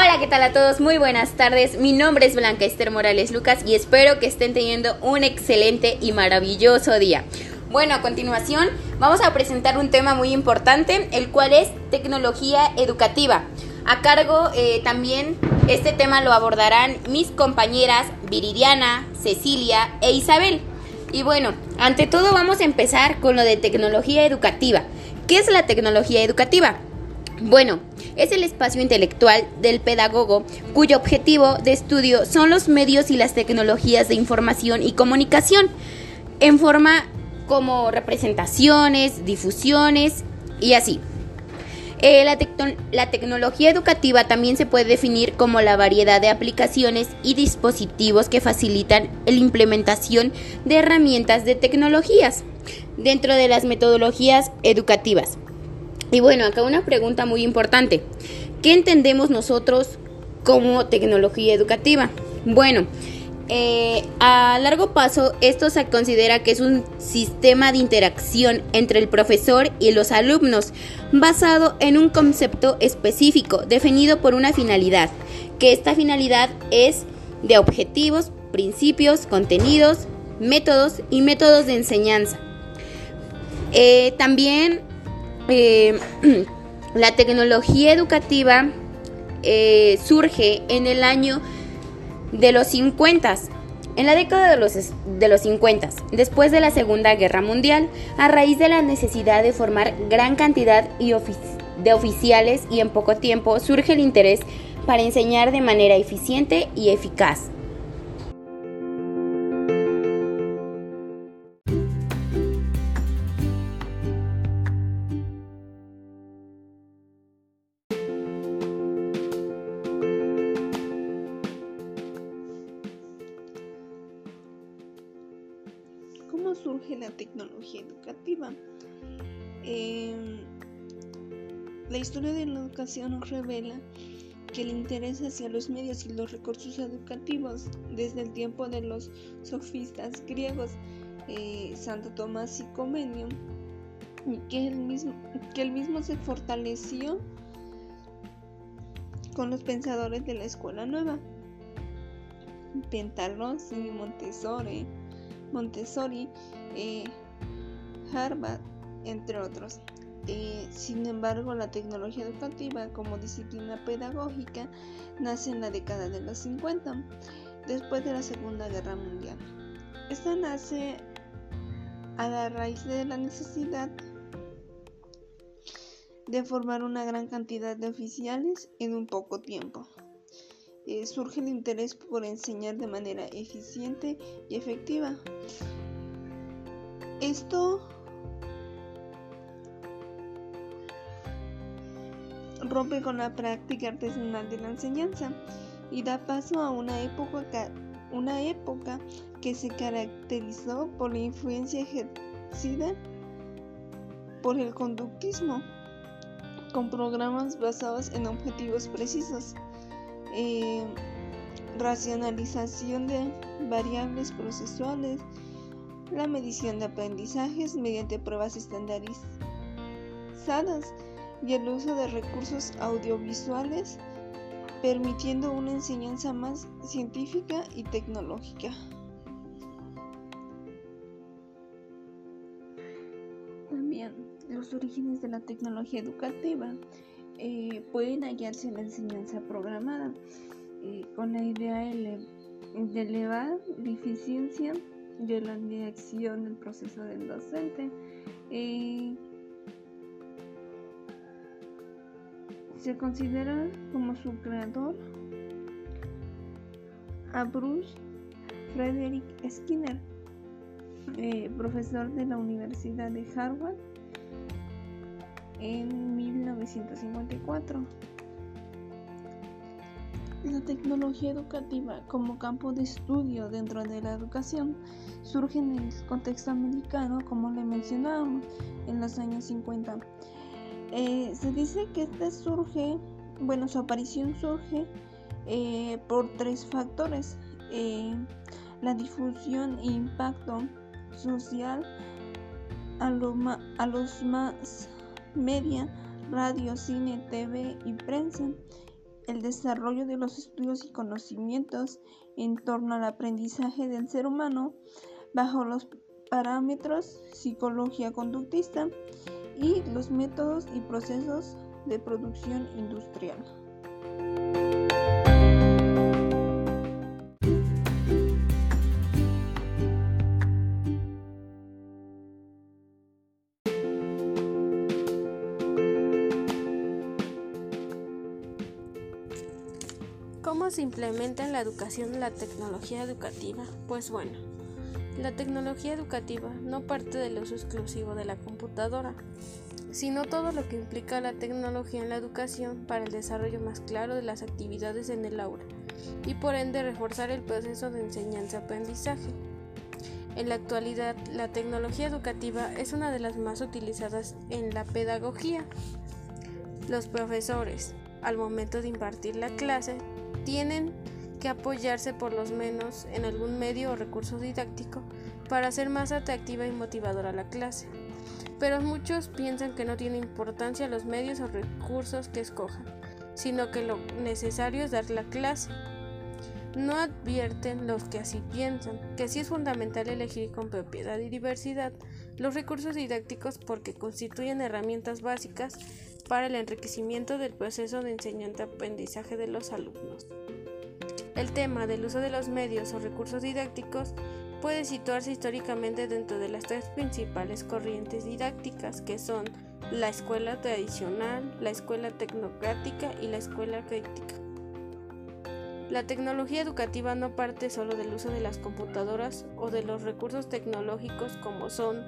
Hola, ¿qué tal a todos? Muy buenas tardes. Mi nombre es Blanca Esther Morales Lucas y espero que estén teniendo un excelente y maravilloso día. Bueno, a continuación vamos a presentar un tema muy importante, el cual es tecnología educativa. A cargo eh, también este tema lo abordarán mis compañeras Viridiana, Cecilia e Isabel. Y bueno, ante todo vamos a empezar con lo de tecnología educativa. ¿Qué es la tecnología educativa? Bueno, es el espacio intelectual del pedagogo cuyo objetivo de estudio son los medios y las tecnologías de información y comunicación en forma como representaciones, difusiones y así. Eh, la, la, tecnología educativa también se puede definir como la variedad de aplicaciones y dispositivos que facilitan la implementación de herramientas de tecnologías dentro de las metodologías educativas. Y bueno, acá una pregunta muy importante. ¿Qué entendemos nosotros como tecnología educativa? Bueno, eh, a largo paso, esto se considera que es un sistema de interacción entre el profesor y los alumnos, basado en un concepto específico, definido por una finalidad, que esta finalidad es de objetivos, principios, contenidos, métodos y métodos de enseñanza. Eh, también eh, la tecnología educativa surge en el año de los 50, en la década de los, de los 50, después de la Segunda Guerra Mundial, a raíz de la necesidad de formar gran cantidad de oficiales y en poco tiempo surge el interés para enseñar de manera eficiente y eficaz. Surge la tecnología educativa. Em, la historia de la educación nos revela que el interés hacia los medios y los recursos educativos desde el tiempo de los sofistas griegos, eh, Santo Tomás y Comenio, que el, mismo, que el mismo se fortaleció con los pensadores de la escuela nueva, Pentarroz y Montessori, Montessori, eh, Harvard, entre otros. Eh, sin embargo, la tecnología educativa como disciplina pedagógica nace en la década de los 50, después de la Segunda Guerra Mundial. Esta nace a la raíz de la necesidad de formar una gran cantidad de oficiales en un poco tiempo. Eh, surge el interés por enseñar de manera eficiente y efectiva. Esto rompe con la práctica artesanal de la enseñanza y da paso a una época, una época que se caracterizó por la influencia ejercida por el conductismo, con programas basados en objetivos precisos. Eh, racionalización de variables procesuales, la medición de aprendizajes mediante pruebas estandarizadas y el uso de recursos audiovisuales, permitiendo una enseñanza más científica y tecnológica. También los orígenes de la tecnología educativa eh, pueden hallarse en la enseñanza programada, eh, con la idea de elevar la eficiencia de la dirección del proceso del docente. Eh, se considera como su creador a Bruce Frederick Skinner, profesor de la Universidad de Harvard en 1954. La tecnología educativa como campo de estudio dentro de la educación surge en el contexto americano, como le mencionábamos, en los años 50. Eh, se dice que esta surge, bueno, su aparición surge eh, por tres factores. Eh, la difusión e impacto social a, a los más media, radio, cine, TV y prensa, el desarrollo de los estudios y conocimientos en torno al aprendizaje del ser humano bajo los parámetros psicología conductista y los métodos y procesos de producción industrial. ¿Cómo se implementa en la educación la tecnología educativa? Pues bueno, la tecnología educativa no parte del uso exclusivo de la computadora, sino todo lo que implica la tecnología en la educación para el desarrollo más claro de las actividades en el aula y por ende reforzar el proceso de enseñanza-aprendizaje. En la actualidad, la tecnología educativa es una de las más utilizadas en la pedagogía. Los profesores, al momento de impartir la clase, tienen que apoyarse por lo menos en algún medio o recurso didáctico para hacer más atractiva y motivadora la clase. Pero muchos piensan que no tiene importancia los medios o recursos que escojan, sino que lo necesario es dar la clase. No advierten los que así piensan que sí es fundamental elegir con propiedad y diversidad los recursos didácticos porque constituyen herramientas básicas para el enriquecimiento del proceso de enseñanza-aprendizaje de los alumnos. El tema del uso de los medios o recursos didácticos puede situarse históricamente dentro de las tres principales corrientes didácticas que son la escuela tradicional, la escuela tecnocrática y la escuela crítica. La tecnología educativa no parte solo del uso de las computadoras o de los recursos tecnológicos como son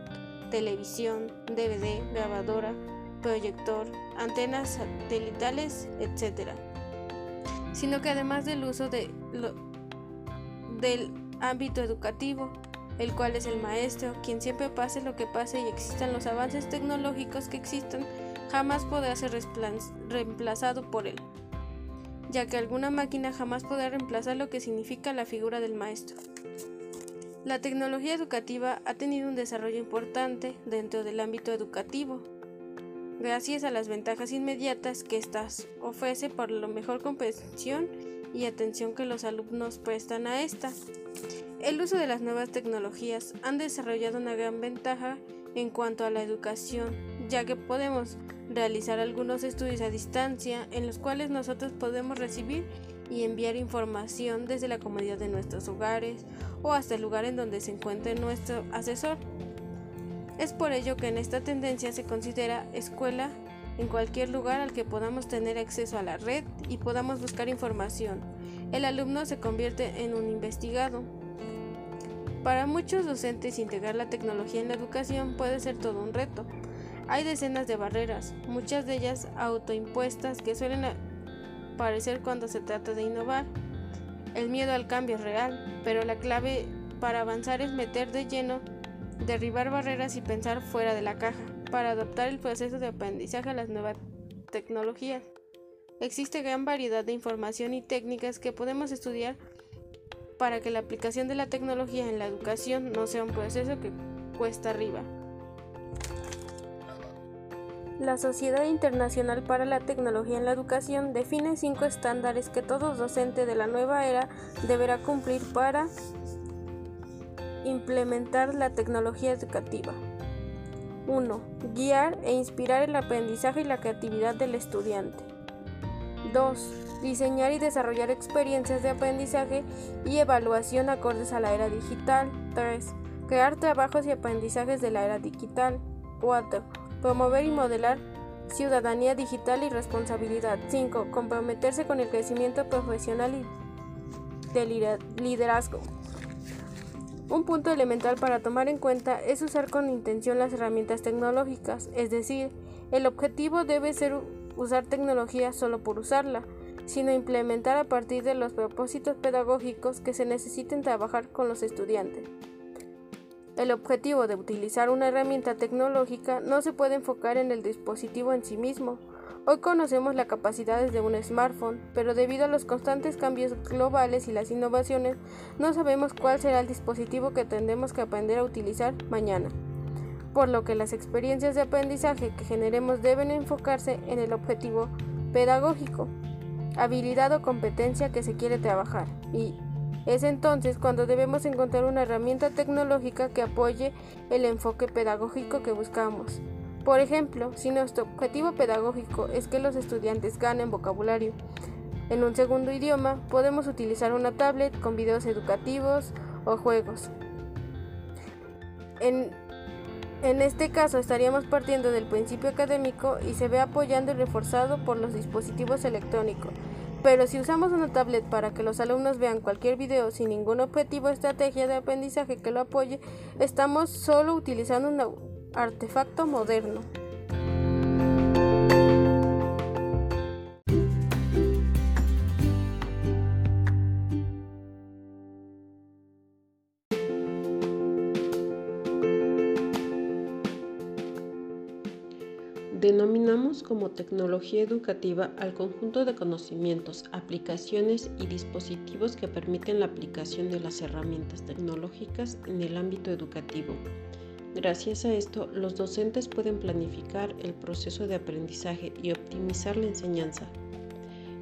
televisión, DVD, grabadora, proyector, antenas satelitales, etc. Sino que además del uso de del ámbito educativo, el cual es el maestro, quien siempre pase lo que pase y existan los avances tecnológicos que existan, jamás podrá ser reemplazado por él, ya que alguna máquina jamás podrá reemplazar lo que significa la figura del maestro. La tecnología educativa ha tenido un desarrollo importante dentro del ámbito educativo, gracias a las ventajas inmediatas que éstas ofrece por la mejor comprensión y atención que los alumnos prestan a esta. El uso de las nuevas tecnologías han desarrollado una gran ventaja en cuanto a la educación, ya que podemos realizar algunos estudios a distancia en los cuales nosotros podemos recibir y enviar información desde la comodidad de nuestros hogares o hasta el lugar en donde se encuentre nuestro asesor. Es por ello que en esta tendencia se considera escuela en cualquier lugar al que podamos tener acceso a la red y podamos buscar información. El alumno se convierte en un investigado. Para muchos docentes integrar la tecnología en la educación puede ser todo un reto. Hay decenas de barreras, muchas de ellas autoimpuestas que suelen aparecer cuando se trata de innovar. El miedo al cambio es real, pero la clave para avanzar es meter de lleno derribar barreras y pensar fuera de la caja para adoptar el proceso de aprendizaje a las nuevas tecnologías. Existe gran variedad de información y técnicas que podemos estudiar para que la aplicación de la tecnología en la educación no sea un proceso que cuesta arriba. La Sociedad Internacional para la Tecnología en la Educación define cinco estándares que todo docente de la nueva era deberá cumplir para Implementar la tecnología educativa. 1. Guiar e inspirar el aprendizaje y la creatividad del estudiante. 2. Diseñar y desarrollar experiencias de aprendizaje y evaluación acordes a la era digital. 3. Crear trabajos y aprendizajes de la era digital. 4. Promover y modelar ciudadanía digital y responsabilidad. 5. Comprometerse con el crecimiento profesional y de liderazgo. Un punto elemental para tomar en cuenta es usar con intención las herramientas tecnológicas, es decir, el objetivo debe ser usar tecnología solo por usarla, sino implementar a partir de los propósitos pedagógicos que se necesiten trabajar con los estudiantes. El objetivo de utilizar una herramienta tecnológica no se puede enfocar en el dispositivo en sí mismo, Hoy conocemos las capacidades de un smartphone, pero debido a los constantes cambios globales y las innovaciones, no sabemos cuál será el dispositivo que tendremos que aprender a utilizar mañana. Por lo que las experiencias de aprendizaje que generemos deben enfocarse en el objetivo pedagógico. habilidad o competencia que se quiere trabajar y es entonces cuando debemos encontrar una herramienta tecnológica que apoye el enfoque pedagógico que buscamos. Por ejemplo, si nuestro objetivo pedagógico es que los estudiantes ganen vocabulario en un segundo idioma, podemos utilizar una tablet con videos educativos o juegos. En, este caso estaríamos partiendo del principio académico y se ve apoyando y reforzado por los dispositivos electrónicos. Pero si usamos una tablet para que los alumnos vean cualquier video sin ningún objetivo o estrategia de aprendizaje que lo apoye, estamos solo utilizando un artefacto moderno. Denominamos como tecnología educativa al conjunto de conocimientos, aplicaciones y dispositivos que permiten la aplicación de las herramientas tecnológicas en el ámbito educativo. Gracias a esto, los docentes pueden planificar el proceso de aprendizaje y optimizar la enseñanza.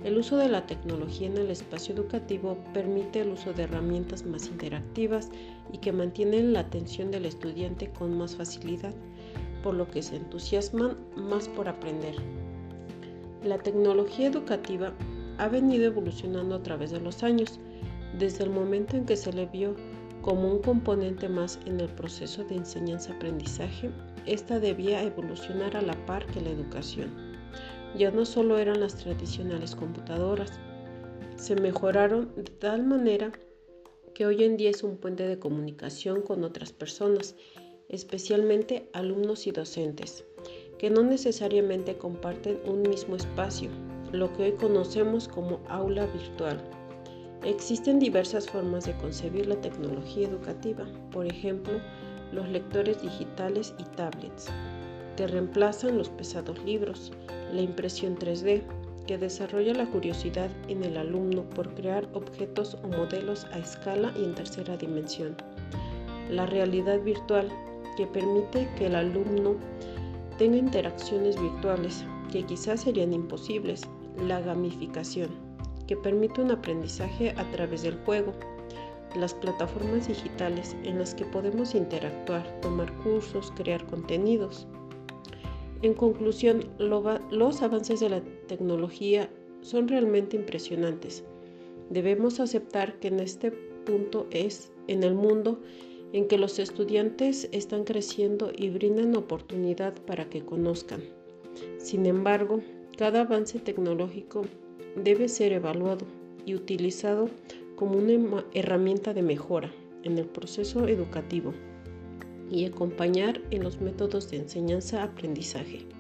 El uso de la tecnología en el espacio educativo permite el uso de herramientas más interactivas y que mantienen la atención del estudiante con más facilidad por lo que se entusiasman más por aprender. La tecnología educativa ha venido evolucionando a través de los años, desde el momento en que se le vio como un componente más en el proceso de enseñanza-aprendizaje, esta debía evolucionar a la par que la educación. Ya no solo eran las tradicionales computadoras, se mejoraron de tal manera que hoy en día es un puente de comunicación con otras personas especialmente alumnos y docentes, que no necesariamente comparten un mismo espacio, lo que hoy conocemos como aula virtual. Existen diversas formas de concebir la tecnología educativa, por ejemplo, los lectores digitales y tablets, que reemplazan los pesados libros, la impresión 3D, que desarrolla la curiosidad en el alumno por crear objetos o modelos a escala y en tercera dimensión. La realidad virtual, que permite que el alumno tenga interacciones virtuales que quizás serían imposibles, la gamificación, que permite un aprendizaje a través del juego, las plataformas digitales en las que podemos interactuar, tomar cursos, crear contenidos. En conclusión, los avances de la tecnología son realmente impresionantes. Debemos aceptar que en este punto es en el mundo en que los estudiantes están creciendo y brindan oportunidad para que conozcan. Sin embargo, cada avance tecnológico debe ser evaluado y utilizado como una herramienta de mejora en el proceso educativo y acompañar en los métodos de enseñanza-aprendizaje.